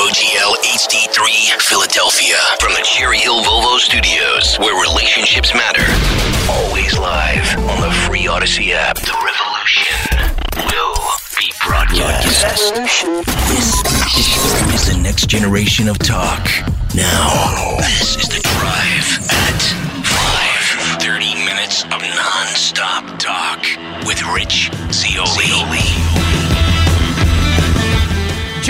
WOGL, HD3, Philadelphia. From the Cherry Hill Volvo Studios, where relationships matter. Always live on the free Audacy app. The revolution will be broadcast. This is the next generation of talk. Now, this is the drive at 5. 30 minutes of non-stop talk with Rich Zeoli.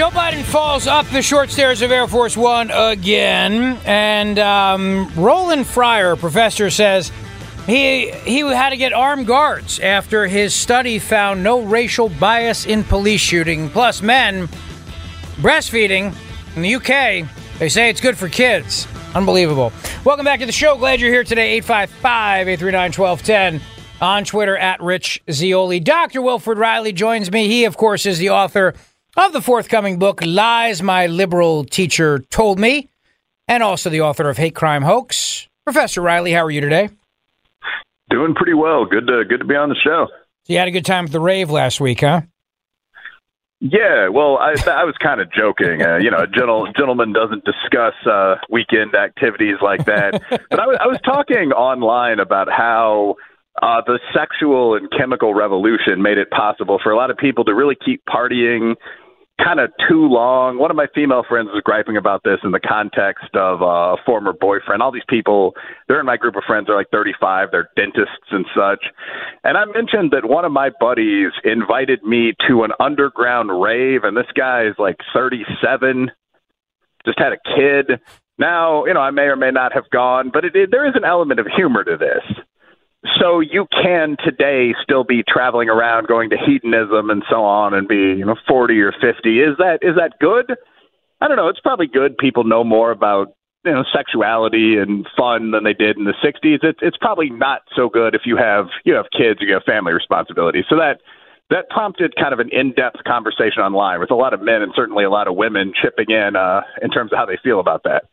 Joe Biden falls up the short stairs of Air Force One again, and um, Roland Fryer, professor, says he he had to get armed guards after his study found no racial bias in police shooting. Plus, men breastfeeding in the UK, they say it's good for kids. Unbelievable. Welcome back to the show. Glad you're here today. 855 839 1210 on Twitter at Rich Zeoli. Dr. Wilfred Reilly joins me. He, of course, is the author of the forthcoming book, Lies My Liberal Teacher Told Me, and also the author of Hate Crime Hoax. Professor Reilly, how are you today? Doing pretty well. Good to good to be on the show. So you had a good time at the rave last week, huh? Yeah, well, I I was kind of joking. Uh, you know, a gentle, gentleman doesn't discuss uh, weekend activities like that. but I was, I was talking online about how uh, the sexual and chemical revolution made it possible for a lot of people to really keep partying kind of too long. One of my female friends was griping about this in the context of uh, a former boyfriend. All these people, they're in my group of friends, are like 35, they're dentists and such. And I mentioned that one of my buddies invited me to an underground rave, and this guy is like 37, just had a kid. Now, you know, I may or may not have gone, but it, it, there is an element of humor to this. So you can today still be traveling around going to hedonism and so on and be, you know, 40 or 50. Is that is that good? I don't know. It's probably good people know more about, you know, sexuality and fun than they did in the 60s. It's it's probably not so good if you have you have kids, you have family responsibilities. So that that prompted kind of an in-depth conversation online with a lot of men and certainly a lot of women chipping in uh, in terms of how they feel about that.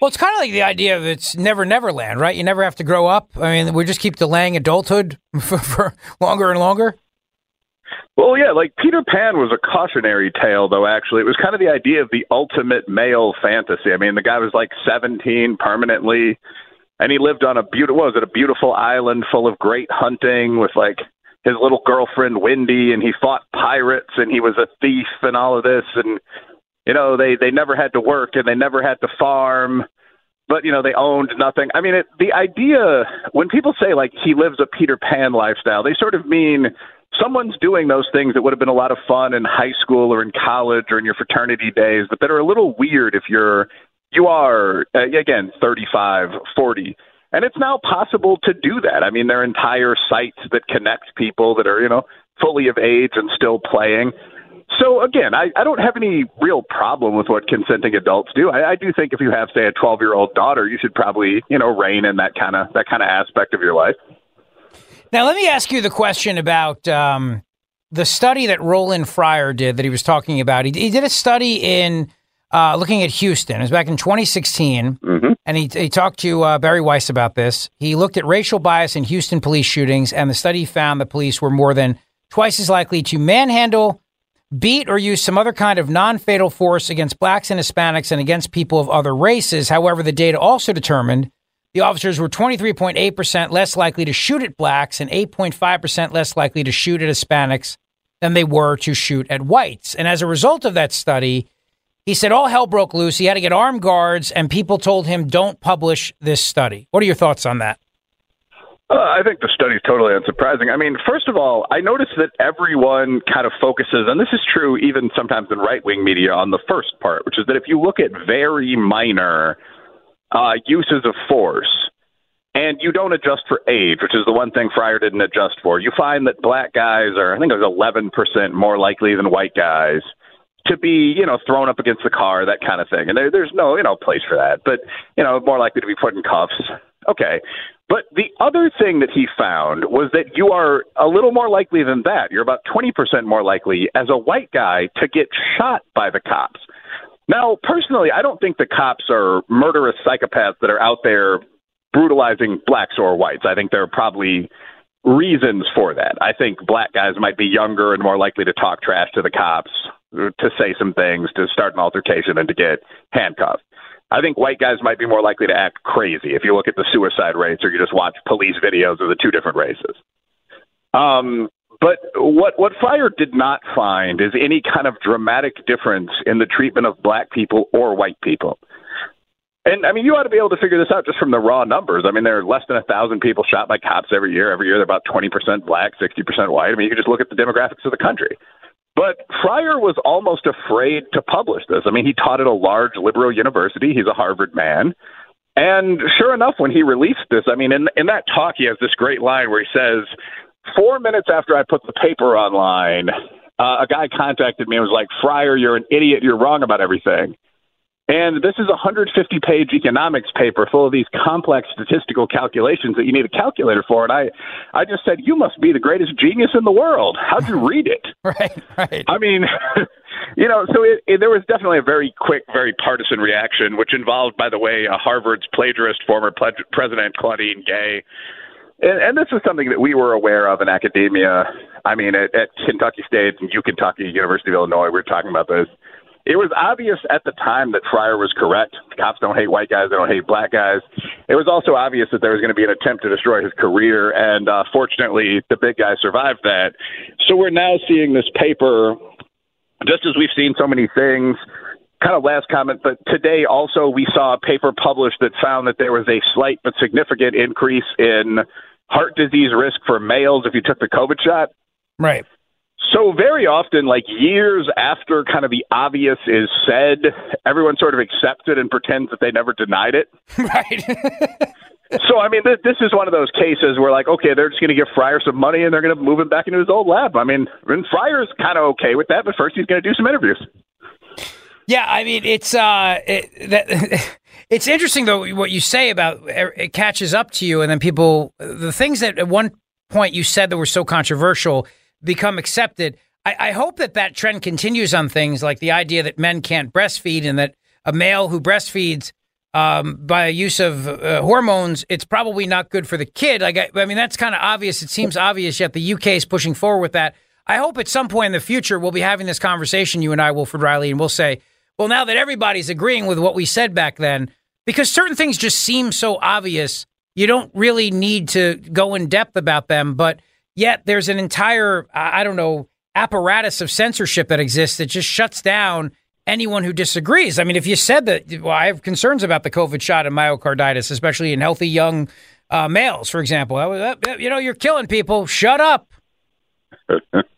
Well, it's kind of like the idea of it's never Neverland, right? You never have to grow up. I mean, we just keep delaying adulthood for, for longer and longer. Well, yeah, like Peter Pan was a cautionary tale, though, actually. It was kind of the idea of the ultimate male fantasy. I mean, the guy was like 17 permanently, and he lived on a beautiful, was it, a beautiful island full of great hunting with like his little girlfriend, Wendy, and he fought pirates, and he was a thief and all of this. And you know they they never had to work and they never had to farm but you know they owned nothing. I mean it, the idea when people say like he lives a peter pan lifestyle they sort of mean someone's doing those things that would have been a lot of fun in high school or in college or in your fraternity days but that are a little weird if you're you are uh, again 35 40 and it's now possible to do that. I mean there are entire sites that connect people that are you know fully of age and still playing so again, I, I don't have any real problem with what consenting adults do. I, I do think if you have, say, a twelve-year-old daughter, you should probably, you know, rein in that kind of that kind of aspect of your life. Now, let me ask you the question about um, the study that Roland Fryer did that he was talking about. He, he did a study in uh, looking at Houston. It was back in 2016, mm-hmm. and he, he talked to uh, Bari Weiss about this. He looked at racial bias in Houston police shootings, and the study found the police were more than twice as likely to manhandle beat or use some other kind of non fatal force against blacks and Hispanics and against people of other races. However, the data also determined the officers were 23.8% less likely to shoot at blacks and 8.5% less likely to shoot at Hispanics than they were to shoot at whites. And as a result of that study, he said all hell broke loose. He had to get armed guards, and people told him, don't publish this study. What are your thoughts on that? Uh, I think the study's totally unsurprising. I mean, first of all, I noticed that everyone kind of focuses, and this is true even sometimes in right wing media, on the first part, which is that if you look at very minor uh, uses of force, and you don't adjust for age, which is the one thing Fryer didn't adjust for, you find that black guys are, I think it was 11% more likely than white guys to be, you know, thrown up against the car, that kind of thing. And there, there's no, you know, place for that. But, you know, more likely to be put in cuffs. Okay. But the other thing that he found was that you are a little more likely than that. You're about 20% more likely as a white guy to get shot by the cops. Now, personally, I don't think the cops are murderous psychopaths that are out there brutalizing blacks or whites. I think there are probably reasons for that. I think black guys might be younger and more likely to talk trash to the cops to say some things, to start an altercation, and to get handcuffed. I think white guys might be more likely to act crazy if you look at the suicide rates or you just watch police videos of the two different races. Um, but what what Fryer did not find is any kind of dramatic difference in the treatment of black people or white people. And I mean, you ought to be able to figure this out just from the raw numbers. I mean, there are less than a thousand people shot by cops every year. Every year, they're about twenty percent black, sixty percent white. I mean, you can just look at the demographics of the country. But Fryer was almost afraid to publish this. I mean, he taught at a large liberal university. He's a Harvard man. And sure enough, when he released this, I mean, in, in that talk, he has this great line where he says, Four minutes after I put the paper online, uh, a guy contacted me and was like, Fryer, you're an idiot. You're wrong about everything. And this is a 150 page economics paper full of these complex statistical calculations that you need a calculator for. And I, I just said, You must be the greatest genius in the world. How'd you read it? right, right. I mean, you know, so it, it, there was definitely a very quick, very partisan reaction, which involved, by the way, uh, Harvard's plagiarist, former ple- President Claudine Gay. And, and this is something that we were aware of in academia. I mean, at, at Kentucky State and U Kentucky, University of Illinois, we were talking about this it was obvious at the time that Fryer was correct. Cops don't hate white guys; they don't hate black guys. It was also obvious that there was going to be an attempt to destroy his career, and uh, fortunately, the big guy survived that. So we're now seeing this paper, just as we've seen so many things. Kind of last comment, but today also we saw a paper published that found that there was a slight but significant increase in heart disease risk for males if you took the COVID shot. Right. So very often, like years after kind of the obvious is said, everyone sort of accepts it and pretends that they never denied it. Right. so I mean, this, this is one of those cases where like, okay, they're just going to give Fryer some money and they're going to move him back into his old lab. I mean, and Fryer's kind of okay with that, but first he's going to do some interviews. Yeah, I mean, it's uh, it, that. It's interesting though what you say about it catches up to you, and then people the things that at one point you said that were so controversial become accepted. I, I hope that that trend continues on things like the idea that men can't breastfeed and that a male who breastfeeds um, by use of uh, hormones, it's probably not good for the kid. Like, I, I mean, that's kind of obvious. It seems obvious, yet the UK is pushing forward with that. I hope at some point in the future we'll be having this conversation, you and I, Wilfred Reilly, and we'll say, well, now that everybody's agreeing with what we said back then, because certain things just seem so obvious, you don't really need to go in depth about them. But Yet there's an entire, I don't know, apparatus of censorship that exists that just shuts down anyone who disagrees. I mean, if you said that, well, I have concerns about the COVID shot and myocarditis, especially in healthy young uh, males, for example. You know, you're killing people. Shut up.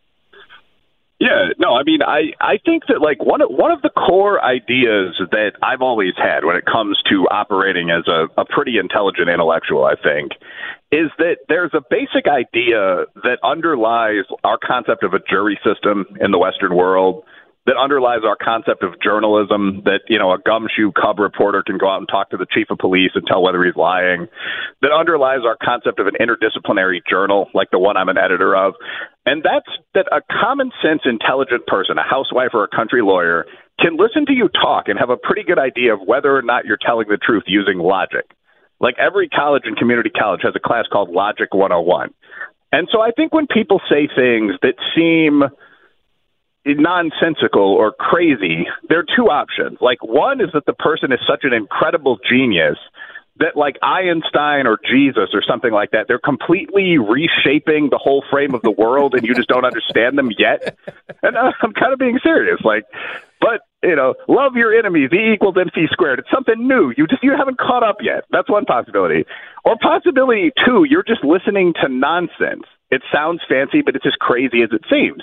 Yeah, no, I mean, I I think that like one of one of the core ideas that I've always had when it comes to operating as a, a pretty intelligent intellectual, I think, is that there's a basic idea that underlies our concept of a jury system in the Western world, that underlies our concept of journalism, that, you know, a gumshoe cub reporter can go out and talk to the chief of police and tell whether he's lying, that underlies our concept of an interdisciplinary journal like the one I'm an editor of. And that's that a common sense, intelligent person, a housewife or a country lawyer, can listen to you talk and have a pretty good idea of whether or not you're telling the truth using logic. Like every college and community college has a class called Logic 101. And so I think when people say things that seem nonsensical or crazy, there are two options. Like one is that the person is such an incredible genius that like Einstein or Jesus or something like that, they're completely reshaping the whole frame of the world, and you just don't understand them yet. And I'm kind of being serious, like, but you know, love your enemies, E equals MC squared. It's something new. You just you haven't caught up yet. That's one possibility. Or possibility two, you're just listening to nonsense. It sounds fancy, but it's as crazy as it seems.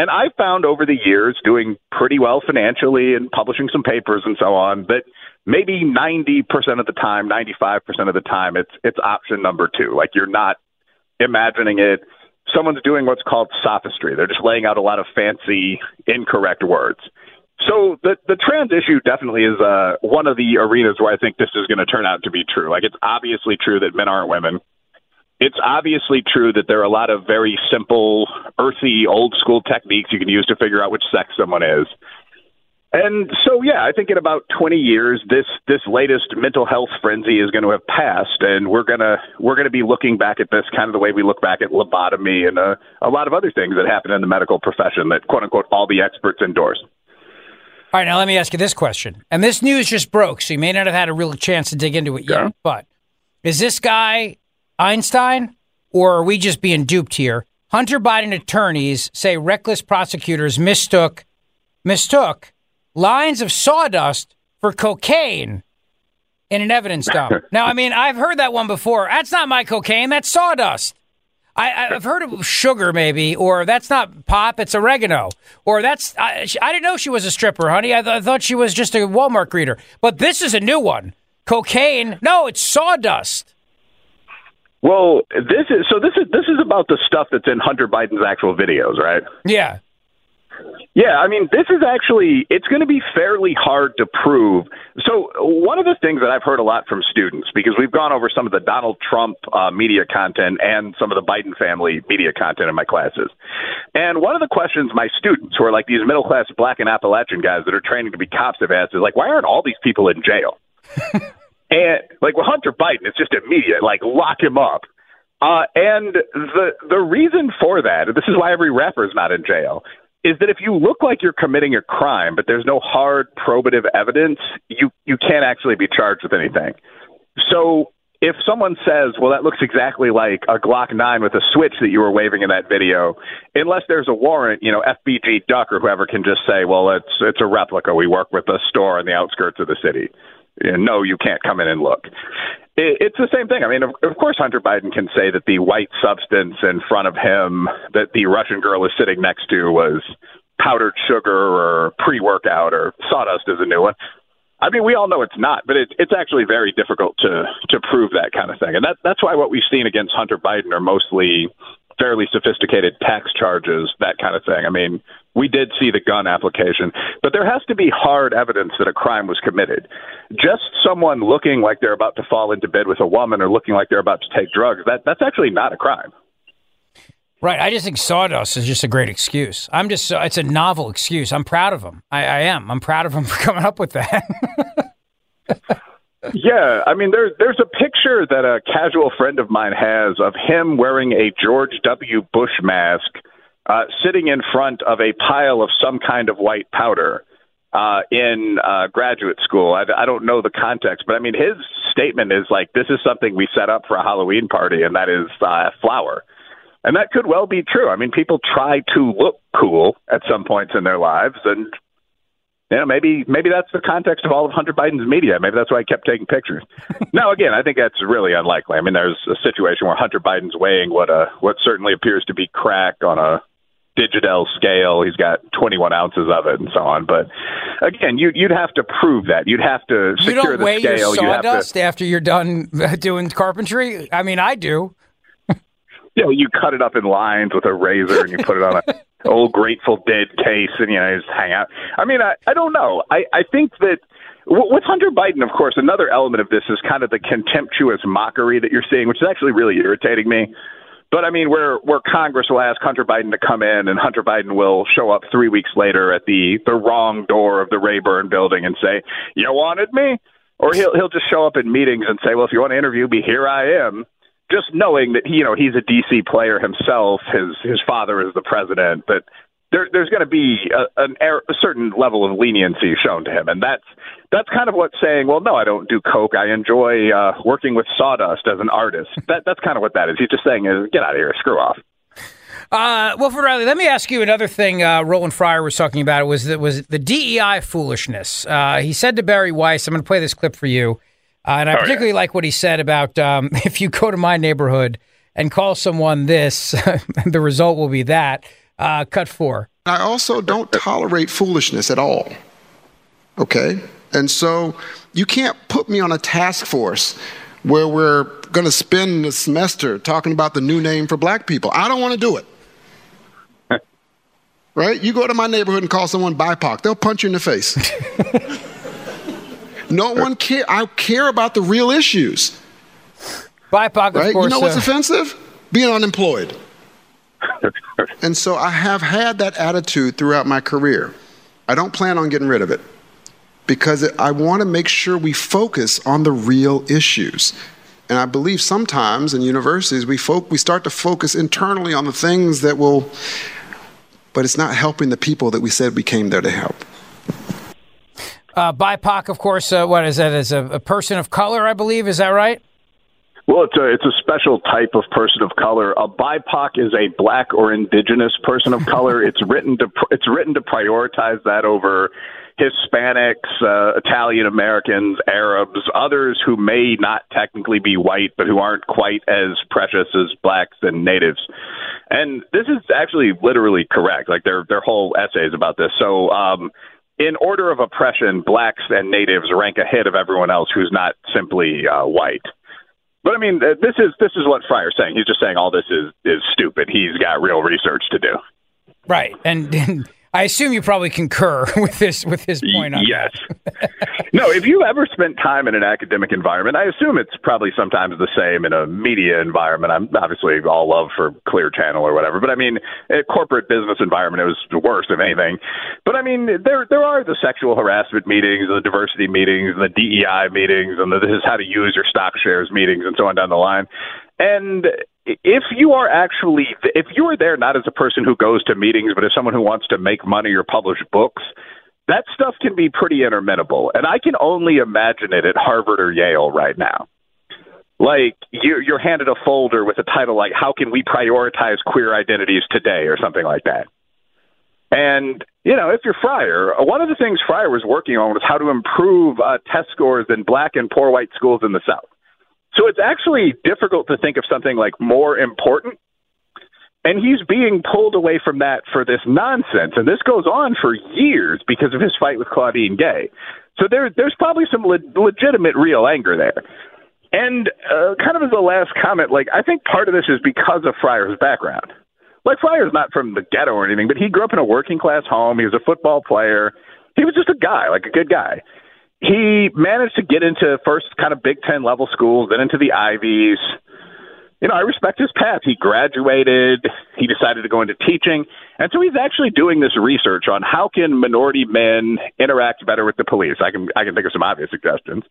And I found over the years, doing pretty well financially and publishing some papers and so on, that maybe 90% of the time, 95% of the time, it's it's option number two. Like you're not imagining it. Someone's doing what's called sophistry. They're just laying out a lot of fancy, incorrect words. So the the trans issue definitely is uh, one of the arenas where I think this is going to turn out to be true. Like it's obviously true that men aren't women it's obviously true that there are a lot of very simple, earthy, old school techniques you can use to figure out which sex someone is. And so, yeah, I think in about 20 years, this this latest mental health frenzy is going to have passed, and we're gonna we're gonna be looking back at this kind of the way we look back at lobotomy and uh, a lot of other things that happen in the medical profession that quote unquote all the experts endorse. All right, now let me ask you this question, and this news just broke, so you may not have had a real chance to dig into it yet. Yeah. But is this guy Einstein, or are we just being duped here? Hunter Biden attorneys say reckless prosecutors mistook mistook lines of sawdust for cocaine in an evidence dump. now, I mean, I've heard that one before. That's not my cocaine. That's sawdust. I, I've heard of sugar, maybe, or that's not pop. It's oregano, or that's. I, I didn't know she was a stripper, honey. I, th- I thought she was just a Walmart greeter. But this is a new one. Cocaine? No, it's sawdust. Well, this is so. This is this is about the stuff that's in Hunter Biden's actual videos, right? Yeah. Yeah, I mean, this is actually it's going to be fairly hard to prove. So, one of the things that I've heard a lot from students because we've gone over some of the Donald Trump uh, media content and some of the Biden family media content in my classes. And one of the questions my students who are like these middle class black and Appalachian guys that are training to be cops have asked is like, why aren't all these people in jail? And like with Hunter Biden, it's just immediate, like lock him up. Uh, and the the reason for that, this is why every rapper is not in jail, is that if you look like you're committing a crime, but there's no hard probative evidence, you you can't actually be charged with anything. So if someone says, "Well, that looks exactly like a Glock 9 with a switch that you were waving in that video," unless there's a warrant, you know, FBG Duck or whoever can just say, "Well, it's it's a replica. We work with a store on the outskirts of the city." No, you can't come in and look. It, it's the same thing. I mean, of, of course, Hunter Biden can say that the white substance in front of him that the Russian girl is sitting next to was powdered sugar or pre-workout or sawdust is a new one. I mean, we all know it's not, but it's it's actually very difficult to to prove that kind of thing, and that that's why what we've seen against Hunter Biden are mostly fairly sophisticated tax charges, that kind of thing. I mean, we did see the gun application, but there has to be hard evidence that a crime was committed. Just someone looking like they're about to fall into bed with a woman or looking like they're about to take drugs, that that's actually not a crime. Right. I just think sawdust is just a great excuse. I'm just, so, it's a novel excuse. I'm proud of him. I, I am. I'm proud of him for coming up with that. yeah, I mean, there's there's a picture that a casual friend of mine has of him wearing a George W. Bush mask, uh, sitting in front of a pile of some kind of white powder uh, in uh, graduate school. I, I don't know the context, but I mean, his statement is like, "This is something we set up for a Halloween party, and that is uh, flour." And that could well be true. I mean, people try to look cool at some points in their lives, and you know, maybe maybe that's the context of all of Hunter Biden's media. Maybe that's why he kept taking pictures. now, again, I think that's really unlikely. I mean, there's a situation where Hunter Biden's weighing what a what certainly appears to be crack on a digital scale. He's got 21 ounces of it, and so on. But again, you, you'd have to prove that. You'd have to secure you don't the weigh scale. your You to- sawdust after you're done doing carpentry? I mean, I do. you know, you cut it up in lines with a razor and you put it on a old Grateful Dead case and you know just hang out. I mean, I I don't know. I I think that with Hunter Biden, of course, another element of this is kind of the contemptuous mockery that you're seeing, which is actually really irritating me. But I mean, where where Congress will ask Hunter Biden to come in, and Hunter Biden will show up three weeks later at the the wrong door of the Rayburn building and say, "You wanted me," or he'll he'll just show up in meetings and say, "Well, if you want to interview me, here I am." Just knowing that he, you know he's a DC player himself, his his father is the president. That there, there's going to be a, an, a certain level of leniency shown to him, and that's that's kind of what saying, well, no, I don't do coke. I enjoy uh, working with sawdust as an artist. That that's kind of what that is. He's just saying, is get out of here, screw off. Uh, Wilfred Reilly, let me ask you another thing. Uh, Roland Fryer was talking about was that was the DEI foolishness. Uh, he said to Bari Weiss, "I'm going to play this clip for you," uh, and I Oh, yeah. particularly like what he said about um, if you go to my neighborhood and call someone this, the result will be that. Uh, cut four. I also don't tolerate foolishness at all. Okay? And so you can't put me on a task force where we're going to spend the semester talking about the new name for black people. I don't want to do it. Right? You go to my neighborhood and call someone BIPOC, they'll punch you in the face. no one care. I care about the real issues. BIPOC, of Right? course. You know what's uh, offensive? Being unemployed. and so I have had that attitude throughout my career. I don't plan on getting rid of it because I want to make sure we focus on the real issues. And I believe sometimes in universities we, fo- we start to focus internally on the things that will, but it's not helping the people that we said we came there to help. uh, BIPOC, of course. Uh, what is that? As a, a person of color, I believe. Is that right? Well, it's a it's a special type of person of color. A BIPOC is a black or indigenous person of color. it's written to pr- it's written to prioritize that over Hispanics, uh, Italian Americans, Arabs, others who may not technically be white, but who aren't quite as precious as blacks and natives. And this is actually literally correct. Like their their whole essays about this. So. um in order of oppression, blacks and natives rank ahead of everyone else who's not simply uh, white. But I mean, uh, this is this is what Fryer's saying. He's just saying all this is is stupid. He's got real research to do. Right. And, and I assume you probably concur with this with his point on yes. no, if you ever spent time in an academic environment, I assume it's probably sometimes the same in a media environment. I'm obviously all love for Clear Channel or whatever, but I mean, a corporate business environment, it was worse if anything. But I mean, there there are the sexual harassment meetings, the diversity meetings, the DEI meetings, and the this is how to use your stock shares meetings, and so on down the line. And if you are actually, if you are there not as a person who goes to meetings, but as someone who wants to make money or publish books, that stuff can be pretty interminable. And I can only imagine it at Harvard or Yale right now. Like you're, you're handed a folder with a title like "How can we prioritize queer identities today?" or something like that. And you know, if you're Fryer, one of the things Fryer was working on was how to improve uh, test scores in black and poor white schools in the South. So it's actually difficult to think of something like more important. And he's being pulled away from that for this nonsense. And this goes on for years because of his fight with Claudine Gay. So there, there's probably some le- legitimate, real anger there. And uh, kind of as a last comment, like I think part of this is because of Fryer's background. Like Fryer's not from the ghetto or anything, but he grew up in a working class home. He was a football player. He was just a guy, like a good guy he managed to get into first kind of Big Ten level schools, then into the Ivies. You know, I respect his path. He graduated. He decided to go into teaching, and so he's actually doing this research on how can minority men interact better with the police. I can I can think of some obvious suggestions,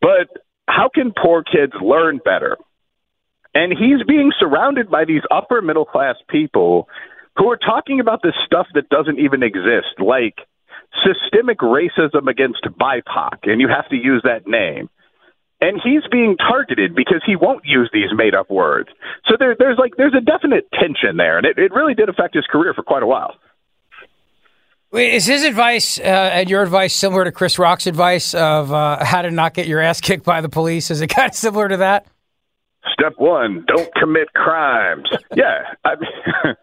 but how can poor kids learn better? And he's being surrounded by these upper middle class people who are talking about this stuff that doesn't even exist, like systemic racism against BIPOC, and you have to use that name. And he's being targeted because he won't use these made up words. So there, there's like there's a definite tension there, and it, it really did affect his career for quite a while. Wait, Is his advice uh, and your advice similar to Chris Rock's advice of uh, how to not get your ass kicked by the police? Is it kind of similar to that? Step one: don't commit crimes. Yeah, I mean,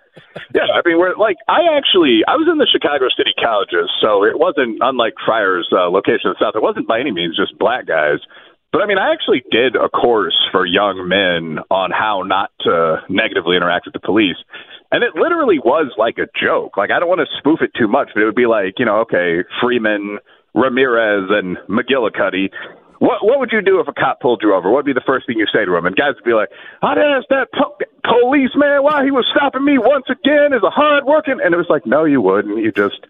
yeah. I mean, we're like I actually I was in the Chicago City colleges, so it wasn't unlike Fryer's uh, location in the South. It wasn't by any means just black guys. But I mean, I actually did a course for young men on how not to negatively interact with the police. And it literally was like a joke. Like, I don't want to spoof it too much, but it would be like, you know, okay, Freeman, Ramirez, and McGillicuddy. What what would you do if a cop pulled you over? What would be the first thing you say to him? And guys would be like, I'd ask that po- policeman why he was stopping me once again as a hard working. And it was like, no, you wouldn't. You just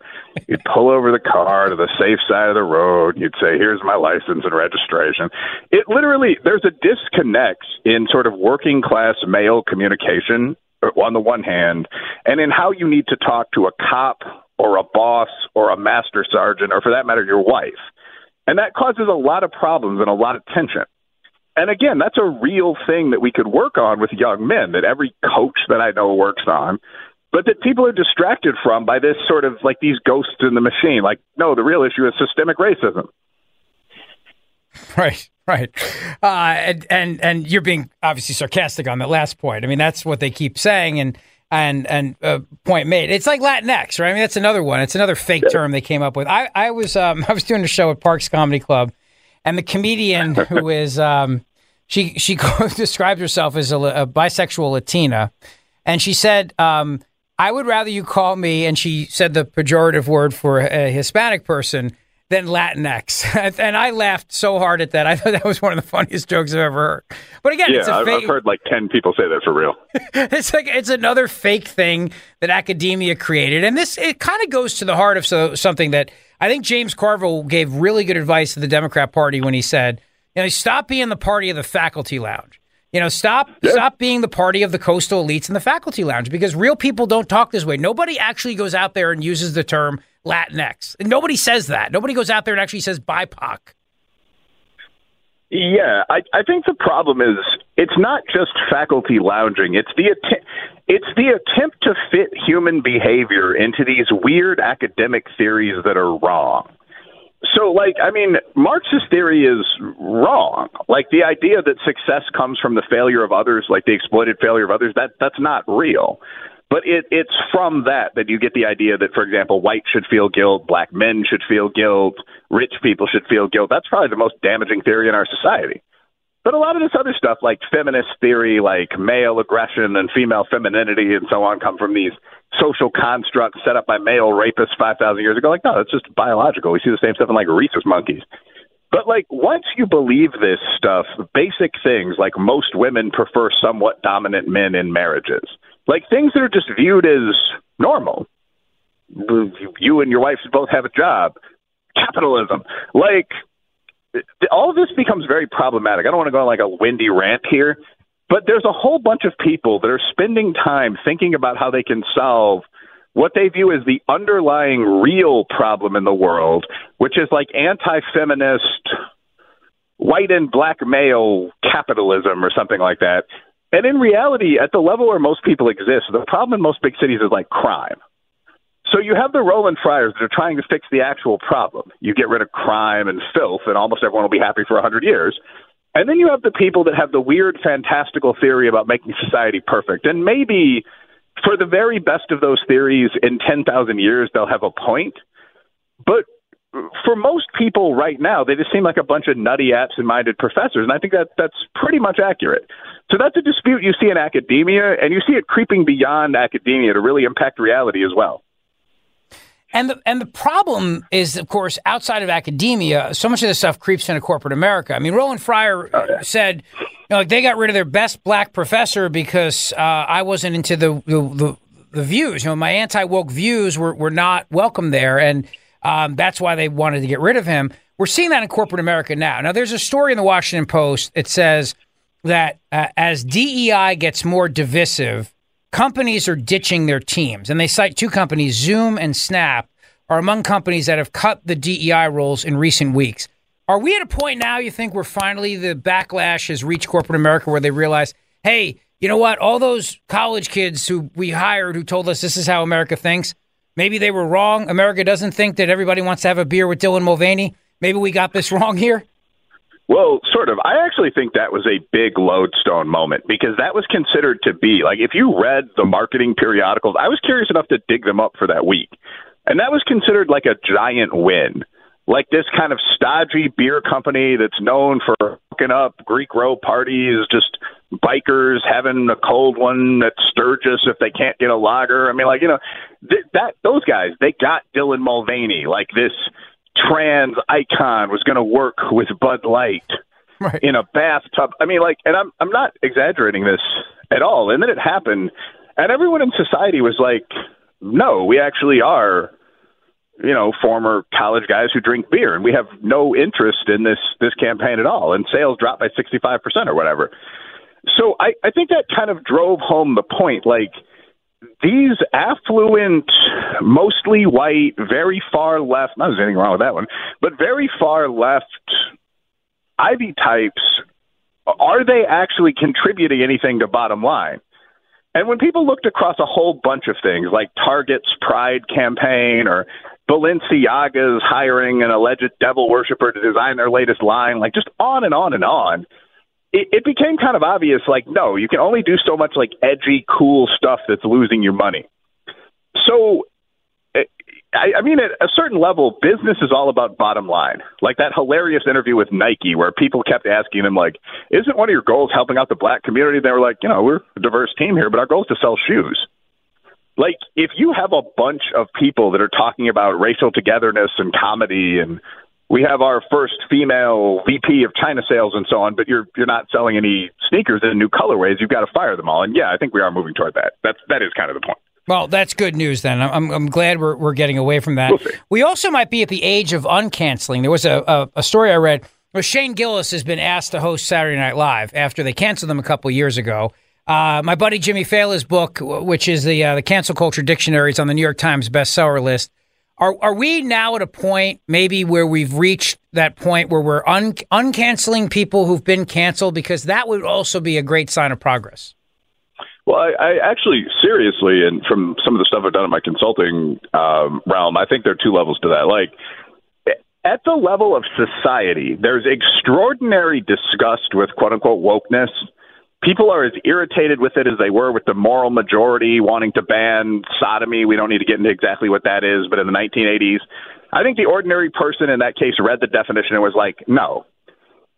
you'd pull over the car to the safe side of the road. You'd say, here's my license and registration. It literally there's a disconnect in sort of working class male communication on the one hand, and in how you need to talk to a cop or a boss or a master sergeant or for that matter your wife. And that causes a lot of problems and a lot of tension. And again, that's a real thing that we could work on with young men that every coach that I know works on, but that people are distracted from by this sort of like these ghosts in the machine. Like, no, the real issue is systemic racism. Right, right, uh, and and and you're being obviously sarcastic on that last point. I mean, that's what they keep saying, and and and uh, point made. It's like Latinx, right? I mean, that's another one. It's another fake term they came up with. I I was um, I was doing a show at Parks Comedy Club, and the comedian who is um, she she describes herself as a, a, bisexual Latina, and she said. Um, I would rather you call me, and she said the pejorative word for a Hispanic person, than Latinx. and I laughed so hard at that. I thought that was one of the funniest jokes I've ever heard. But again, yeah, it's a I've, fake. I've heard like 10 people say that for real. it's like it's another fake thing that academia created. And this, it kind of goes to the heart of so, something that I think James Carville gave really good advice to the Democrat Party when he said, you know, stop being the party of the faculty lounge. You know, stop yeah. stop being the party of the coastal elites in the faculty lounge because real people don't talk this way. Nobody actually goes out there and uses the term Latinx. And nobody says that. Nobody goes out there and actually says BIPOC. Yeah, I, I think the problem is it's not just faculty lounging. It's the it's the attempt to fit human behavior into these weird academic theories that are wrong. So, like, I mean, Marxist theory is wrong. Like the idea that success comes from the failure of others, like the exploited failure of others, that that's not real. But it, it's from that that you get the idea that, for example, white should feel guilt, black men should feel guilt, rich people should feel guilt. That's probably the most damaging theory in our society. But a lot of this other stuff, like feminist theory, like male aggression and female femininity and so on, come from these social constructs set up by male rapists 5,000 years ago. Like, no, it's just biological. We see the same stuff in like rhesus monkeys. But like once you believe this stuff, basic things like most women prefer somewhat dominant men in marriages like things that are just viewed as normal. You and your wife both have a job. Capitalism, like all of this becomes very problematic. I don't want to go on like a windy rant here, but there's a whole bunch of people that are spending time thinking about how they can solve what they view as the underlying real problem in the world, which is like anti feminist, white and black male capitalism or something like that. And in reality, at the level where most people exist, the problem in most big cities is like crime. So you have the Roland Fryers that are trying to fix the actual problem. You get rid of crime and filth, and almost everyone will be happy for a 100 years. And then you have the people that have the weird, fantastical theory about making society perfect. And maybe for the very best of those theories, in 10,000 years, they'll have a point. But for most people right now, they just seem like a bunch of nutty, absent-minded professors, and I think that that's pretty much accurate. So that's a dispute you see in academia, and you see it creeping beyond academia to really impact reality as well. And the and the problem is, of course, outside of academia, so much of this stuff creeps into corporate America. I mean, Roland Fryer oh, yeah. said, you know, like they got rid of their best black professor because uh, I wasn't into the, the the, the views. You know, my anti woke views were were not welcome there, and um, that's why they wanted to get rid of him. We're seeing that in corporate America now. Now, there's a story in the Washington Post. It says that uh, as DEI gets more divisive, companies are ditching their teams. And they cite two companies, Zoom and Snap, are among companies that have cut the DEI roles in recent weeks. Are we at a point now, you think, where finally the backlash has reached corporate America where they realize, hey, you know what? All those college kids who we hired who told us this is how America thinks, maybe they were wrong. America doesn't think that everybody wants to have a beer with Dylan Mulvaney. Maybe we got this wrong here. Well, sort of. I actually think that was a big lodestone moment because that was considered to be like if you read the marketing periodicals, I was curious enough to dig them up for that week. And that was considered like a giant win. Like this kind of stodgy beer company that's known for hooking up Greek row parties, just bikers having a cold one at Sturgis if they can't get a lager. I mean, like, you know, th- that those guys, they got Dylan Mulvaney, like this trans icon was going to work with Bud Light right. in a bathtub. I mean, like, and I'm I'm not exaggerating this at all. And then it happened, and everyone in society was like, "No, we actually are." You know, former college guys who drink beer, and we have no interest in this this campaign at all. And sales dropped by sixty five percent or whatever. So I, I think that kind of drove home the point. Like these affluent, mostly white, very far left, not there's anything wrong with that one, but very far left Ivy types, are they actually contributing anything to bottom line? And when people looked across a whole bunch of things like Target's Pride campaign or Balenciaga's hiring an alleged devil worshiper to design their latest line, like just on and on and on, it, it became kind of obvious like, no, you can only do so much like edgy, cool stuff that's losing your money. So eh, I, I mean, at a certain level, business is all about bottom line. Like that hilarious interview with Nike, where people kept asking him, like, "Isn't one of your goals helping out the black community?" They were like, "You know, we're a diverse team here, but our goal is to sell shoes." Like, if you have a bunch of people that are talking about racial togetherness and comedy, and we have our first female VP of China sales and so on, but you're you're not selling any sneakers in new colorways, you've got to fire them all. And yeah, I think we are moving toward that. That's that is kind of the point. Well, that's good news then. I'm, I'm glad we're, we're getting away from that. we also might be at the age of uncanceling. There was a, a, a story I read where Shane Gillis has been asked to host Saturday Night Live after they canceled them a couple years ago. Uh, my buddy Jimmy Fallon's book, which is the uh, the cancel culture dictionary, is on the New York Times bestseller list. Are are we now at a point maybe where we've reached that point where we're un- uncanceling people who've been canceled because that would also be a great sign of progress? Well, I, I actually seriously, and from some of the stuff I've done in my consulting um, realm, I think there are two levels to that. Like at the level of society, there's extraordinary disgust with quote unquote wokeness. People are as irritated with it as they were with the moral majority wanting to ban sodomy. We don't need to get into exactly what that is, but in the 1980s, I think the ordinary person in that case read the definition and was like, no,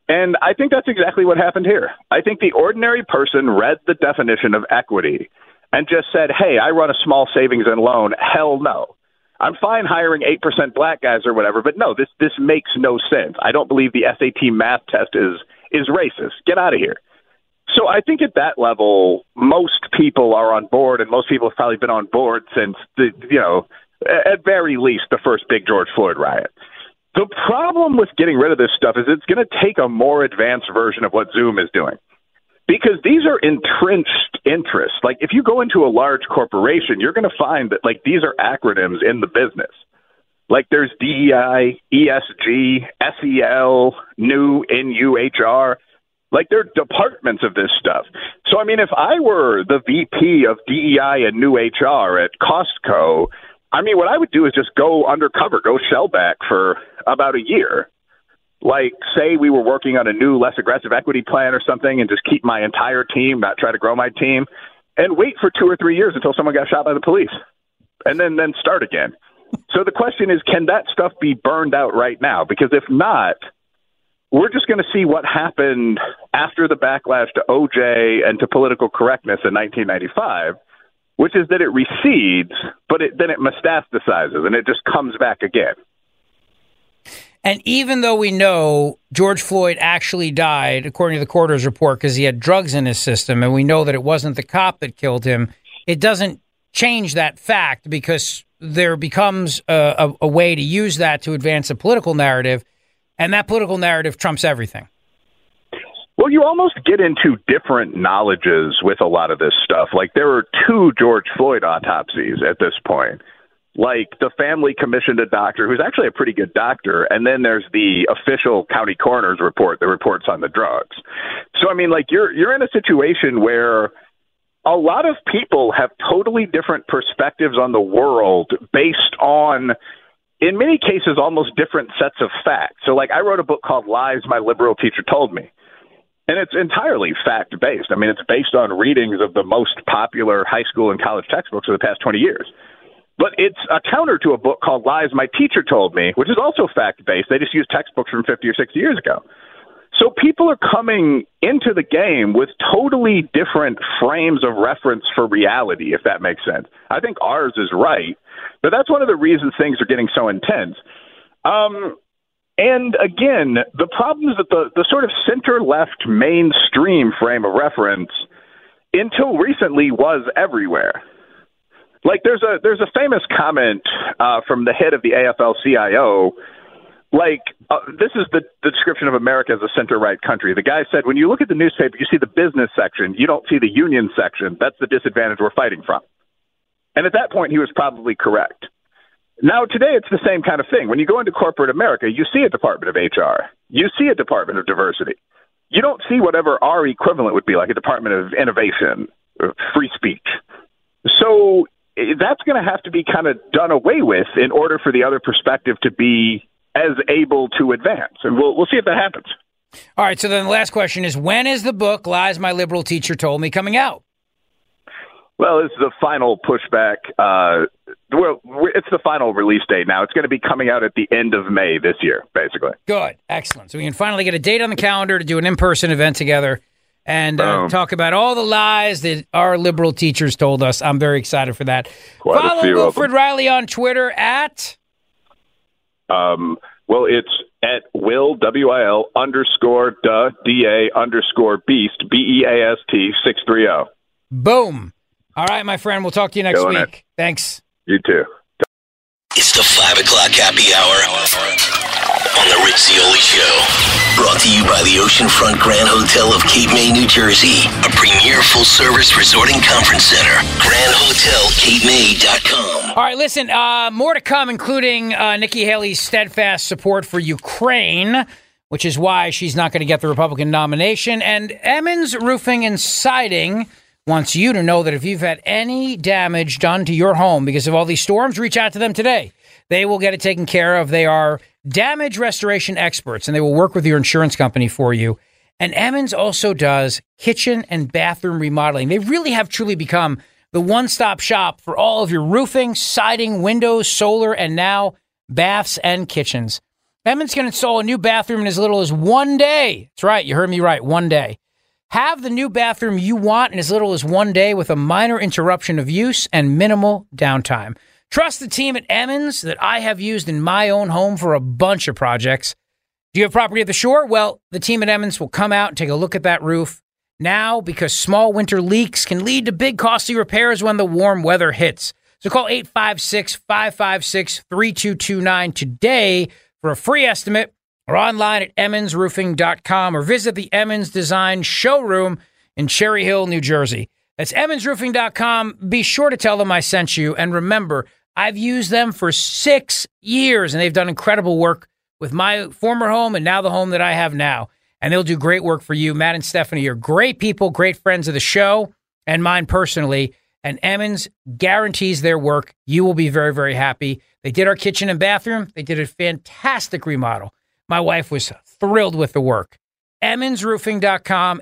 and I think that's exactly what happened here. I think the ordinary person read the definition of equity and just said, hey, I run a small savings and loan. Hell no. I'm fine hiring 8% black guys or whatever, but no, this, this makes no sense. I don't believe the SAT math test is, is racist. Get out of here. So I think at that level, most people are on board, and most people have probably been on board since the, you know, at very least the first big George Floyd riot. The problem with getting rid of this stuff is it's going to take a more advanced version of what Zoom is doing. Because these are entrenched interests. Like if you go into a large corporation, you're going to find that like these are acronyms in the business. Like there's DEI, ESG, SEL, new NUHR. Like they're departments of this stuff. So I mean, if I were the VP of DEI and new HR at Costco, I mean, what I would do is just go undercover, go shell back for about a year. Like, say we were working on a new, less aggressive equity plan or something, and just keep my entire team, not try to grow my team, and wait for two or three years until someone got shot by the police, and then then start again. So the question is, can that stuff be burned out right now? Because if not, we're just going to see what happened after the backlash to OJ and to political correctness in 1995 which is that it recedes, but it, then it metastasizes and it just comes back again. And even though we know George Floyd actually died, according to the coroner's report, because he had drugs in his system, and we know that it wasn't the cop that killed him, it doesn't change that fact because there becomes a, a, a way to use that to advance a political narrative, and that political narrative trumps everything. Well, you almost get into different knowledges with a lot of this stuff. Like there are two George Floyd autopsies at this point like the family commissioned a doctor who's actually a pretty good doctor, and then there's the official county coroner's report that reports on the drugs. So I mean, like you're you're in a situation where a lot of people have totally different perspectives on the world based on in many cases almost different sets of facts. So like I wrote a book called Lies My Liberal Teacher Told Me. And it's entirely fact based. I mean, it's based on readings of the most popular high school and college textbooks of the past 20 years. But it's a counter to a book called Lies My Teacher Told Me, which is also fact based. They just use textbooks from 50 or 60 years ago. So people are coming into the game with totally different frames of reference for reality, if that makes sense. I think ours is right, but that's one of the reasons things are getting so intense. Um, and again, the problem is that the, the sort of center left mainstream frame of reference until recently was everywhere. Like there's a there's a famous comment uh, from the head of the AFL-CIO like uh, this is the, the description of America as a center right country. The guy said, when you look at the newspaper, you see the business section, you don't see the union section. That's the disadvantage we're fighting from. And at that point, he was probably correct. Now, today, it's the same kind of thing. When you go into corporate America, you see a Department of HR, you see a Department of Diversity. You don't see whatever our equivalent would be, like a Department of Innovation, or free speech. So eh, that's going to have to be kind of done away with in order for the other perspective to be as able to advance. And we'll, we'll see if that happens. All right. So then the last question is when is the book, Lies My Liberal Teacher Told Me, coming out? Well, it's the final pushback. Uh, well, it's the final release date now. It's going to be coming out at the end of May this year, basically. Good. Excellent. So we can finally get a date on the calendar to do an in person event together and uh, talk about all the lies that our liberal teachers told us. I'm very excited for that. Quite Follow Wilfred Reilly on Twitter at. Um, well, it's at Will W I L underscore duh D A underscore beast B E A S T six three zero. Boom. All right, my friend. We'll talk to you next Killing week. Thanks. You too. It's the 5 o'clock happy hour on The Rich Zeoli Show. Brought to you by the Oceanfront Grand Hotel of Cape May, New Jersey. A premier full service resort and conference center. GrandHotelCapeMay.com. All right, listen, uh, more to come, including uh, Nikki Haley's steadfast support for Ukraine, which is why she's not going to get the Republican nomination. And Emmons Roofing and Siding wants you to know that if you've had any damage done to your home because of all these storms, reach out to them today. They will get it taken care of. They are damage restoration experts and they will work with your insurance company for you. And Emmons also does kitchen and bathroom remodeling. They really have truly become the one stop shop for all of your roofing, siding, windows, solar, and now baths and kitchens. Emmons can install a new bathroom in as little as one day. That's right, you heard me right, one day. Have the new bathroom you want in as little as one day with a minor interruption of use and minimal downtime. Trust the team at Emmons that I have used in my own home for a bunch of projects. Do you have property at the shore? Well, the team at Emmons will come out and take a look at that roof now because small winter leaks can lead to big costly repairs when the warm weather hits. So call 856 556 3229 today for a free estimate or online at emmonsroofing.com or visit the Emmons Design Showroom in Cherry Hill, New Jersey. That's emmonsroofing.com. Be sure to tell them I sent you. And remember, I've used them for six years and they've done incredible work with my former home and now the home that I have now. And they'll do great work for you. Matt and Stephanie are great people, great friends of the show and mine personally. And Emmons guarantees their work. You will be very, very happy. They did our kitchen and bathroom. They did a fantastic remodel. My wife was thrilled with the work. EmmonsRoofing.com,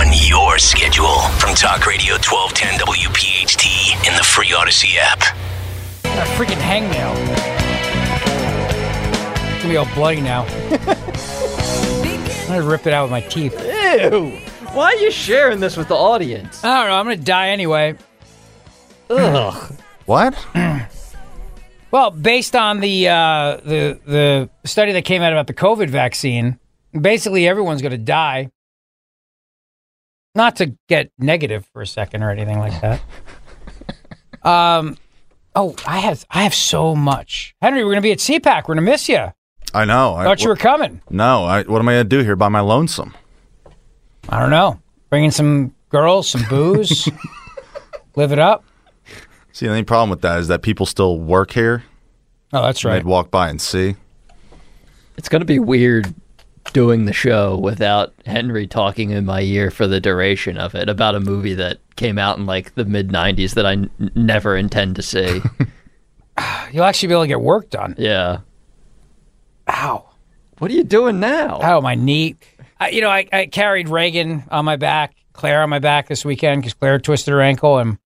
On your schedule from Talk Radio 1210 WPHT in the free Audacy app. A freaking hangnail. It's gonna be all bloody now. I'm gonna rip it out with my teeth. Ew. Why are you sharing this with the audience? I don't know. I'm going to die anyway. Ugh. What? Well, based on the uh, the the study that came out about the COVID vaccine, basically everyone's going to die. Not to get negative for a second or anything like that. um, oh, I have I have so much. Henry, we're going to be at CPAC. We're going to miss you. I know. I Thought you were coming. No, I, what am I going to do here by my lonesome? I don't know. Bringing some girls, some booze, live it up. See, the only problem with that is that people still work here. Oh, that's right. They'd walk by and see. It's going to be weird doing the show without Henry talking in my ear for the duration of it about a movie that came out in like the mid 90s that I n- never intend to see. You'll actually be able to get work done. yeah. Ow. What are you doing now? Oh, my knee. I, you know, I, I carried Reagan on my back, Claire on my back this weekend because Claire twisted her ankle, and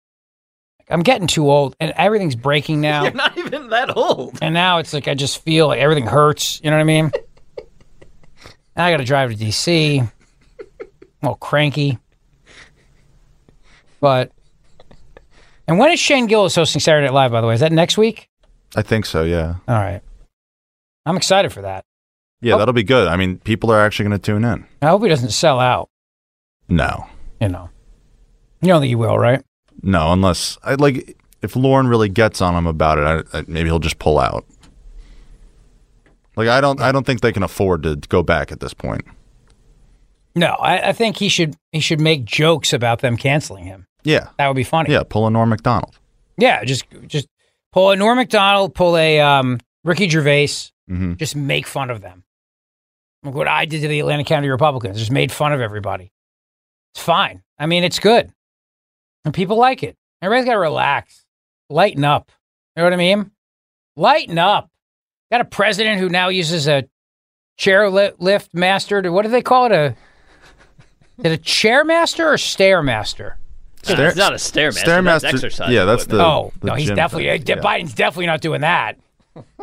I'm getting too old, and everything's breaking now. You're not even that old. And now it's like I just feel like everything hurts. You know what I mean? Now I got to drive to DC. I'm all cranky. But, and when is Shane Gillis hosting Saturday Night Live, by the way? Is that next week? I think so, yeah. All right. I'm excited for that. Yeah, oh. that'll be good. I mean, people are actually going to tune in. I hope he doesn't sell out. No. You know. You don't think he will, right? No, unless, I like, if Lauren really gets on him about it, I, I, maybe he'll just pull out. Like, I don't, I don't think they can afford to go back at this point. No, I, I think he should he should make jokes about them canceling him. Yeah. That would be funny. Yeah, pull a Norm Macdonald. Yeah, just just pull a Norm Macdonald, pull a um, Ricky Gervais, Mhm. just make fun of them. Like what I did to the Atlantic County Republicans, just made fun of everybody. It's fine. I mean, it's good, and people like it. Everybody's got to relax, lighten up. You know what I mean? Lighten up. Got a president who now uses a chair li- lift master. To, what do they call it? A is it a chair master or stair master? Stair- it's not a stairmaster, that's exercise Yeah, that's the. oh the no, he's definitely thing. uh, Biden's definitely not doing that.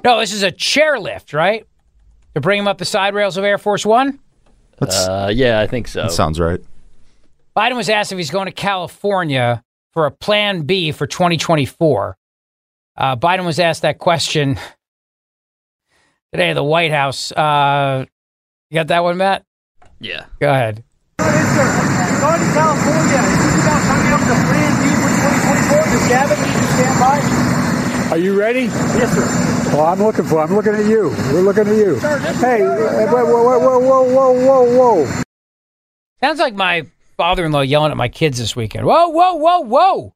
no, this is a chair lift, right? To bring him up the side rails of Air Force One. Uh, yeah, I think so. That sounds right. Biden was asked if he's going to California for a Plan B for 2024. Uh, Biden was asked that question today the White House. Uh, you got that one, Matt? Yeah. Go ahead. Going to California, is this about coming up with a plan B for 2024? Does Gavin need to stand by? Are you ready? Yes, sir. Well, I'm looking for. I'm looking at you. We're looking at you. Hey, whoa, whoa, whoa, whoa, whoa, whoa, whoa! Sounds like my father-in-law yelling at my kids this weekend. Whoa, whoa, whoa, whoa!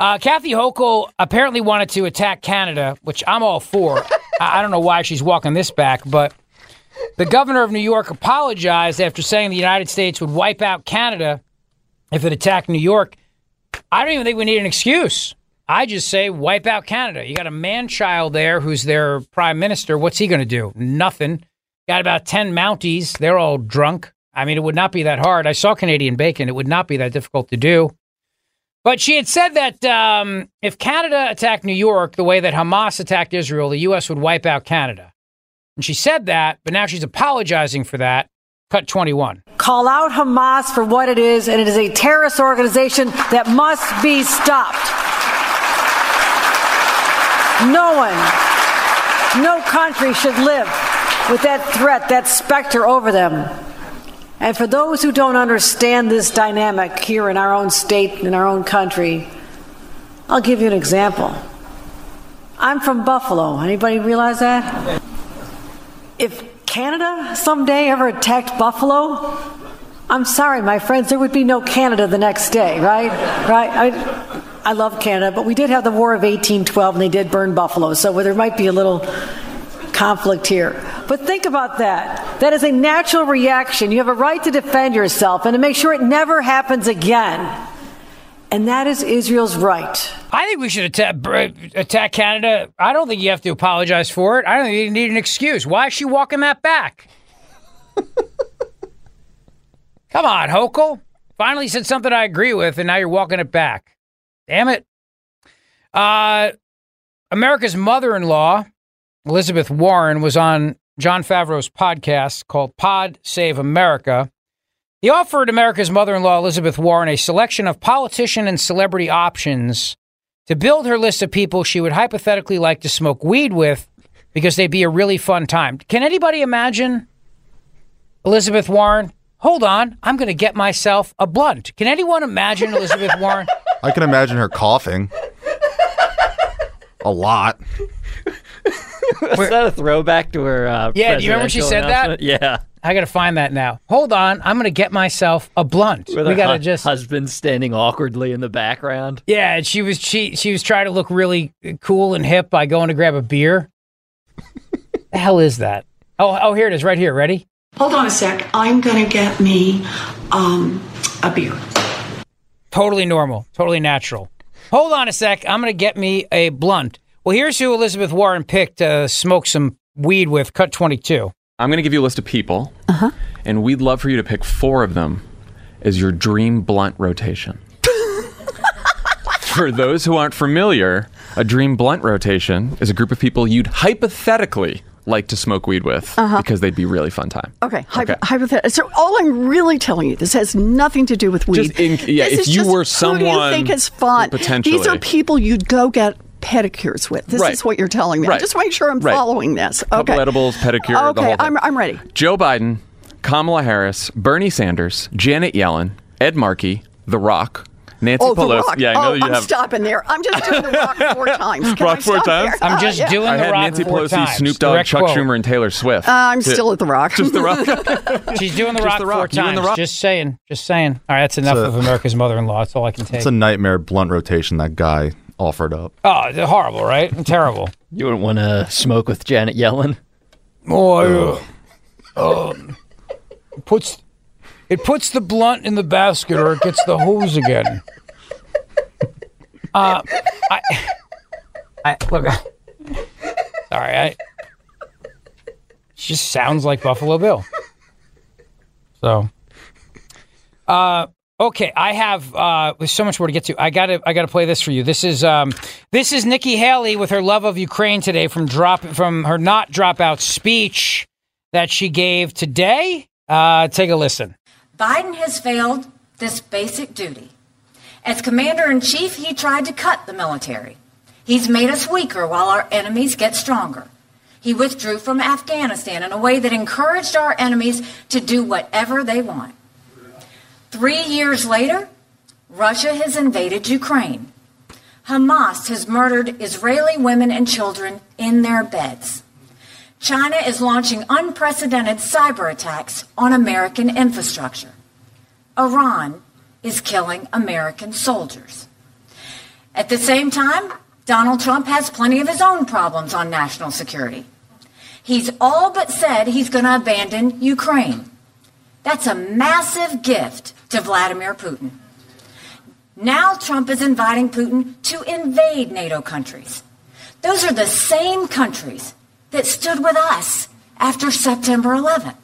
Uh, Kathy Hochul apparently wanted to attack Canada, which I'm all for. I, I don't know why she's walking this back, but the governor of New York apologized after saying the United States would wipe out Canada if it attacked New York. I don't even think we need an excuse. I just say wipe out Canada. You got a man child there who's their prime minister. What's he going to do? Nothing. Got about 10 Mounties. They're all drunk. I mean, it would not be that hard. I saw Canadian bacon. It would not be that difficult to do. But she had said that um, if Canada attacked New York the way that Hamas attacked Israel, the U.S. would wipe out Canada. And she said that, but now she's apologizing for that. Cut 21. Call out Hamas for what it is, and it is a terrorist organization that must be stopped. No one, no country should live with that threat, that specter over them. And for those who don't understand this dynamic here in our own state, in our own country, I'll give you an example. I'm from Buffalo. Anybody realize that? If Canada someday ever attacked Buffalo, I'm sorry, my friends, there would be no Canada the next day, right? Right? I, I love Canada, but we did have the War of 1812 and they did burn Buffalo, so there might be a little conflict here. But think about that. That is a natural reaction. You have a right to defend yourself and to make sure it never happens again. And that is Israel's right. I think we should attack, attack Canada. I don't think you have to apologize for it. I don't think you need an excuse. Why is she walking that back? Come on, Hochul. Finally said something I agree with, and now you're walking it back. Damn it. Uh, America's mother in law, Elizabeth Warren, was on Jon Favreau's podcast called Pod Save America. He offered America's mother in law, Elizabeth Warren, a selection of politician and celebrity options to build her list of people she would hypothetically like to smoke weed with because they'd be a really fun time. Can anybody imagine Elizabeth Warren? Hold on, I'm going to get myself a blunt. Can anyone imagine Elizabeth Warren? I can imagine her coughing. A lot. Was that a throwback to her? Uh, Yeah, do you remember she said that? Yeah. I got to find that now. Hold on, I'm going to get myself a blunt. With we got to hu- just husband standing awkwardly in the background. Yeah, and she was she she was trying to look really cool and hip by going to grab a beer. the hell is that? Oh, oh, here it is, right here. Ready? Hold on a sec. I'm going to get me um, a beer. Totally normal, totally natural. Hold on a sec. I'm going to get me a blunt. Well, here's who Elizabeth Warren picked to smoke some weed with. Cut 22. I'm going to give you a list of people, and we'd love for you to pick four of them as your dream blunt rotation. for those who aren't familiar, a dream blunt rotation is a group of people you'd hypothetically like to smoke weed with Uh-huh. because they'd be really fun time. Okay, hypo- Okay. hypothetical. So all I'm really telling you, this has nothing to do with weed. Just in- yeah, This if is you just were who do you think is fun? potentially- These are people you'd go get pedicures with. This Right. is what you're telling me. Right. Just make sure I'm Right. following this. Couple Okay. edibles, pedicure, the Okay, whole thing. I'm, I'm ready. Joe Biden, Kamala Harris, Bernie Sanders, Janet Yellen, Ed Markey, The Rock, Nancy oh, the Pelosi. rock. Yeah, I know oh, you I'm have stopping there. I'm just doing the rock four times. Can Rock I four stop times? there? I'm just Yeah. doing I the had rock Nancy four Pelosi, times. Snoop Dogg, Direct Chuck quote. Schumer, and Taylor Swift. Uh, I'm To- still at the rock. Just the rock. She's doing the rock, The four Rock. You and times. The Rock. Just saying. Just saying. All right, that's enough a- of America's mother-in-law. That's all I can take. It's a nightmare blunt rotation that guy offered up. oh, they're horrible, right? Terrible. You wouldn't want to smoke with Janet Yellen. Oh, yeah. Um, puts it puts the blunt in the basket, or it gets the hose again. Uh, I, I look. Sorry, I. She just sounds like Buffalo Bill. So, uh, okay, I have uh, there's so much more to get to. I gotta I gotta play this for you. This is um, this is Nikki Haley with her love of Ukraine today from drop from her not dropout speech that she gave today. Uh, take a listen. Biden has failed this basic duty. As commander in chief, he tried to cut the military. He's made us weaker while our enemies get stronger. He withdrew from Afghanistan in a way that encouraged our enemies to do whatever they want. Three years later, Russia has invaded Ukraine. Hamas has murdered Israeli women and children in their beds. China is launching unprecedented cyber attacks on American infrastructure. Iran is killing American soldiers. At the same time, Donald Trump has plenty of his own problems on national security. He's all but said he's going to abandon Ukraine. That's a massive gift to Vladimir Putin. Now Trump is inviting Putin to invade NATO countries. Those are the same countries that stood with us after September 11th.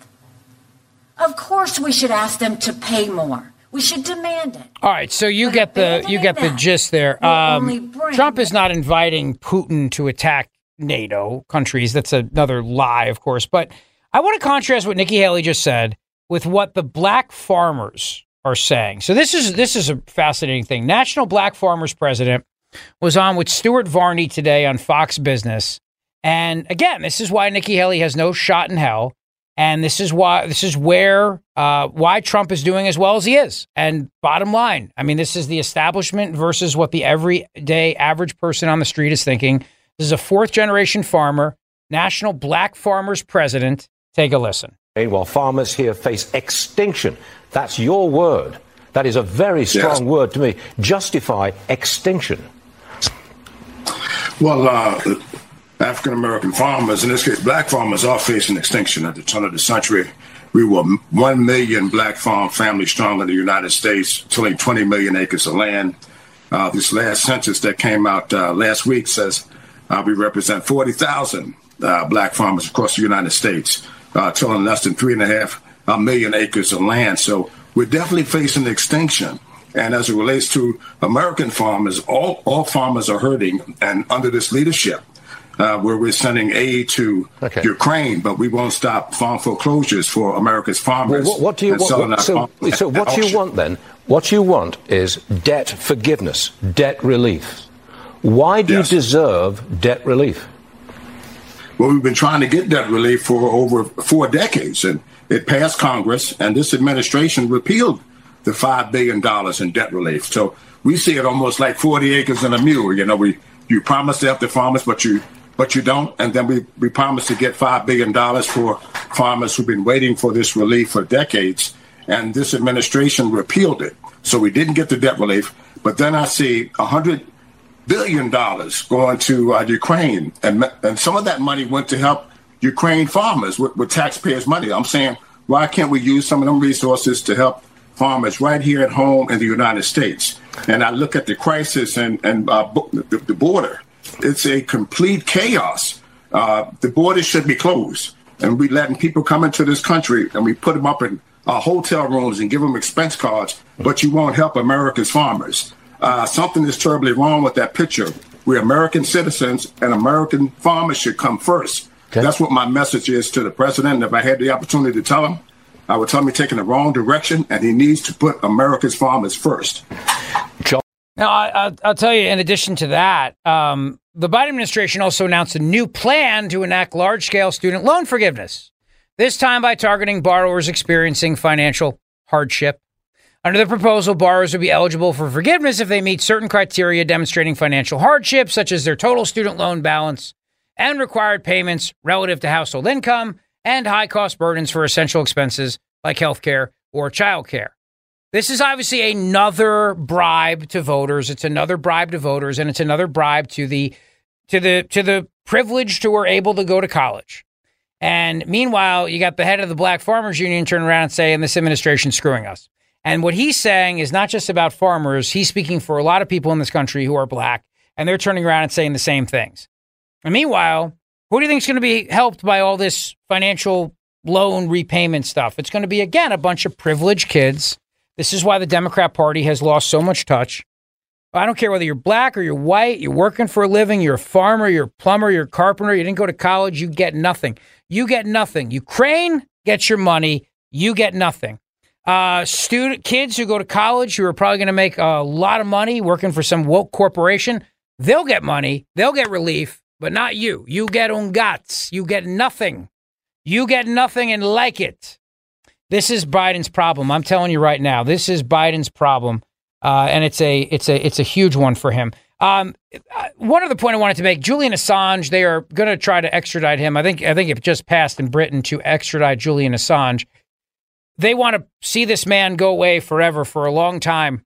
Of course, we should ask them to pay more. We should demand it. All right, so you get the you get the gist there. Um, Trump is not inviting Putin to attack NATO countries. That's another lie, of course. But I want to contrast what Nikki Haley just said with what the black farmers are saying. So this is this is a fascinating thing. National Black Farmers President was on with Stuart Varney today on Fox Business, and again, this is why Nikki Haley has no shot in hell. And this is why this is where uh, why Trump is doing as well as he is. And bottom line, I mean, this is the establishment versus what the everyday average person on the street is thinking. This is a fourth generation farmer, national black farmers president. Take a listen. While farmers here face extinction, that's your word. That is a very strong word to me. Justify extinction. Well, uh, African American farmers, in this case, black farmers, are facing extinction at the turn of the century. We were 1 million black farm families strong in the United States, tilling 20 million acres of land. Uh, this last census that came out uh, last week says uh, we represent 40,000 uh, black farmers across the United States, uh, tilling less than three and a half million acres of land. So we're definitely facing extinction. And as it relates to American farmers, all, all farmers are hurting. And under this leadership, uh, where we're sending aid to Ukraine, but we won't stop farm foreclosures for America's Well, farmers. what, what do you want? selling what- our so, so what you want then? What you want is debt forgiveness, debt relief. Why do you deserve debt relief? Well, we've been trying to get debt relief for over four decades, and it passed Congress, and this administration repealed the five billion dollars in debt relief. So we see it almost like forty acres and a mule. You know, we you promise to help the farmers, but you but you don't, and then we we promise to get five billion dollars for farmers who've been waiting for this relief for decades, and this administration repealed it. So we didn't get the debt relief, but then I see a hundred billion dollars going to uh, Ukraine, and and some of that money went to help Ukraine farmers with, with taxpayers' money. I'm saying, why can't we use some of them resources to help farmers right here at home in the United States? And I look at the crisis and and uh, the, the border. It's a complete chaos. Uh, the border should be closed, and we letting people come into this country, and we put them up in uh, hotel rooms and give them expense cards, but you won't help America's farmers. Uh, something is terribly wrong with that picture. We're American citizens, and American farmers should come first. That's what my message is to the president. If I had the opportunity to tell him, I would tell him he's taking the wrong direction, and he needs to put America's farmers first. Now, I, I'll, I'll tell you, in addition to that, um, the Biden administration also announced a new plan to enact large scale student loan forgiveness, this time by targeting borrowers experiencing financial hardship. Under the proposal, borrowers would be eligible for forgiveness if they meet certain criteria demonstrating financial hardship, such as their total student loan balance and required payments relative to household income and high cost burdens for essential expenses like healthcare or childcare. This is obviously another bribe to voters. It's another bribe to voters, and it's another bribe to the to the to the privileged who are able to go to college. And meanwhile, you got the head of the Black Farmers Union turning around and say, saying this administration's screwing us. And what he's saying is not just about farmers. He's speaking for a lot of people in this country who are black, and they're turning around and saying the same things. And meanwhile, who do you think is going to be helped by all this financial loan repayment stuff? It's going to be again a bunch of privileged kids. This is why the Democrat Party has lost so much touch. I don't care whether you're black or you're white, you're working for a living, you're a farmer, you're a plumber, you're a carpenter, you didn't go to college, you get nothing. You get nothing. Ukraine gets your money, you get nothing. Uh, student kids who go to college who are probably going to make a lot of money working for some woke corporation, they'll get money, they'll get relief, but not you. You get ungats. You get nothing. You get nothing and like it. This is Biden's problem. I'm telling you right now. This is Biden's problem, uh, and it's a it's a it's a huge one for him. Um, uh, one other point I wanted to make: Julian Assange. They are going to try to extradite him. I think I think it just passed in Britain to extradite Julian Assange. They want to see this man go away forever for a long time,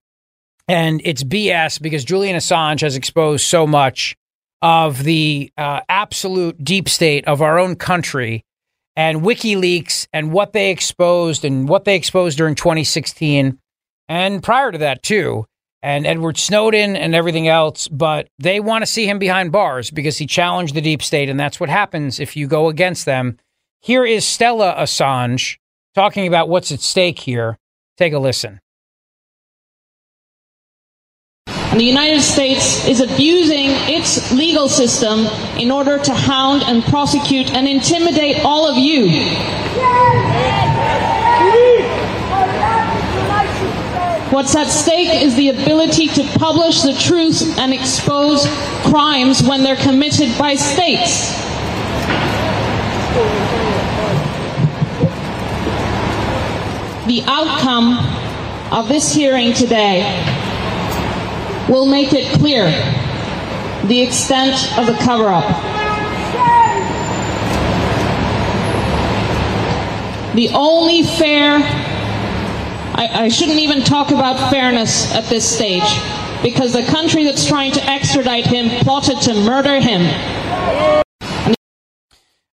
and it's BS because Julian Assange has exposed so much of the uh, absolute deep state of our own country and WikiLeaks and what they exposed and what they exposed during 2016 and prior to that too, and Edward Snowden and everything else. But they want to see him behind bars because he challenged the deep state, and that's what happens if you go against them. Here is Stella Assange talking about what's at stake here. Take a listen. And the United States is abusing its legal system in order to hound and prosecute and intimidate all of you. What's at stake is the ability to publish the truth and expose crimes when they're committed by states. The outcome of this hearing today will make it clear the extent of the cover up. The only fair, I, I, shouldn't even talk about fairness at this stage because the country that's trying to extradite him plotted to murder him.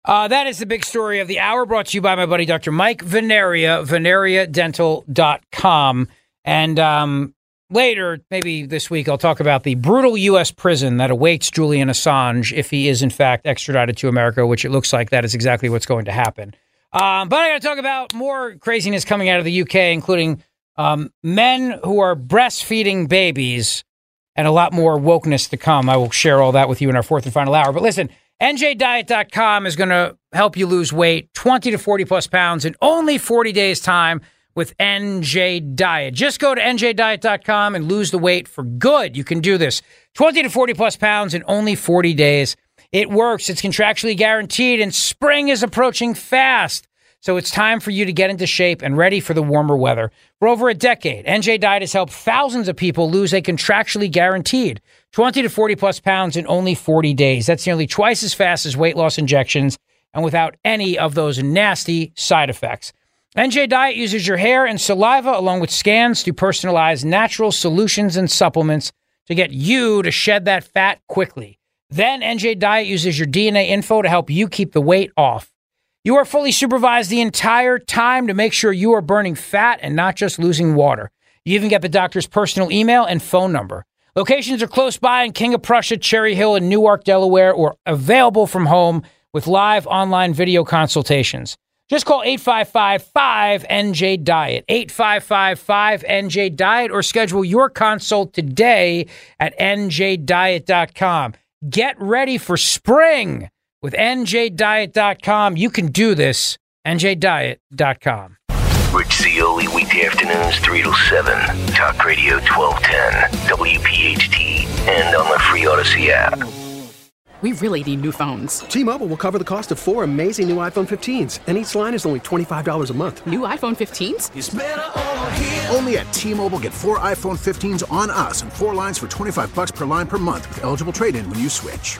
Uh, that is the big story of the hour brought to you by my buddy Dr. Mike Veneria, veneriadental.com. And um, later, maybe this week, I'll talk about the brutal U.S. prison that awaits Julian Assange if he is, in fact, extradited to America, which it looks like that is exactly what's going to happen. Um, but I got to talk about more craziness coming out of the UK, including um, men who are breastfeeding babies and a lot more wokeness to come. I will share all that with you in our fourth and final hour. But listen, NJDiet.com is going to help you lose weight 20 to 40 plus pounds in only 40 days' time with NJ Diet. Just go to NJDiet.com and lose the weight for good. You can do this 20 to 40 plus pounds in only 40 days. It works, it's contractually guaranteed, and spring is approaching fast. So it's time for you to get into shape and ready for the warmer weather. For over a decade, NJ Diet has helped thousands of people lose a contractually guaranteed 20 to 40 plus pounds in only 40 days. That's nearly twice as fast as weight loss injections and without any of those nasty side effects. NJ Diet uses your hair and saliva along with scans to personalize natural solutions and supplements to get you to shed that fat quickly. Then NJ Diet uses your DNA info to help you keep the weight off. You are fully supervised the entire time to make sure you are burning fat and not just losing water. You even get the doctor's personal email and phone number. Locations are close by in King of Prussia, Cherry Hill, and Newark, Delaware, or available from home with live online video consultations. Just call 855 5NJ Diet, 855 5NJ Diet, or schedule your consult today at NJDiet.com. Get ready for spring with NJDiet.com. You can do this. NJDiet.com. Rich Zeoli, weekday afternoons, 3 to 7. Talk Radio 1210, WPHT, and on the free Audacy app. We really need new phones. T-Mobile will cover the cost of four amazing new iPhone 15s, and each line is only $25 a month. New iPhone 15s? Only at T-Mobile get four iPhone 15s on us and four lines for 25 bucks per line per month with eligible trade-in when you switch.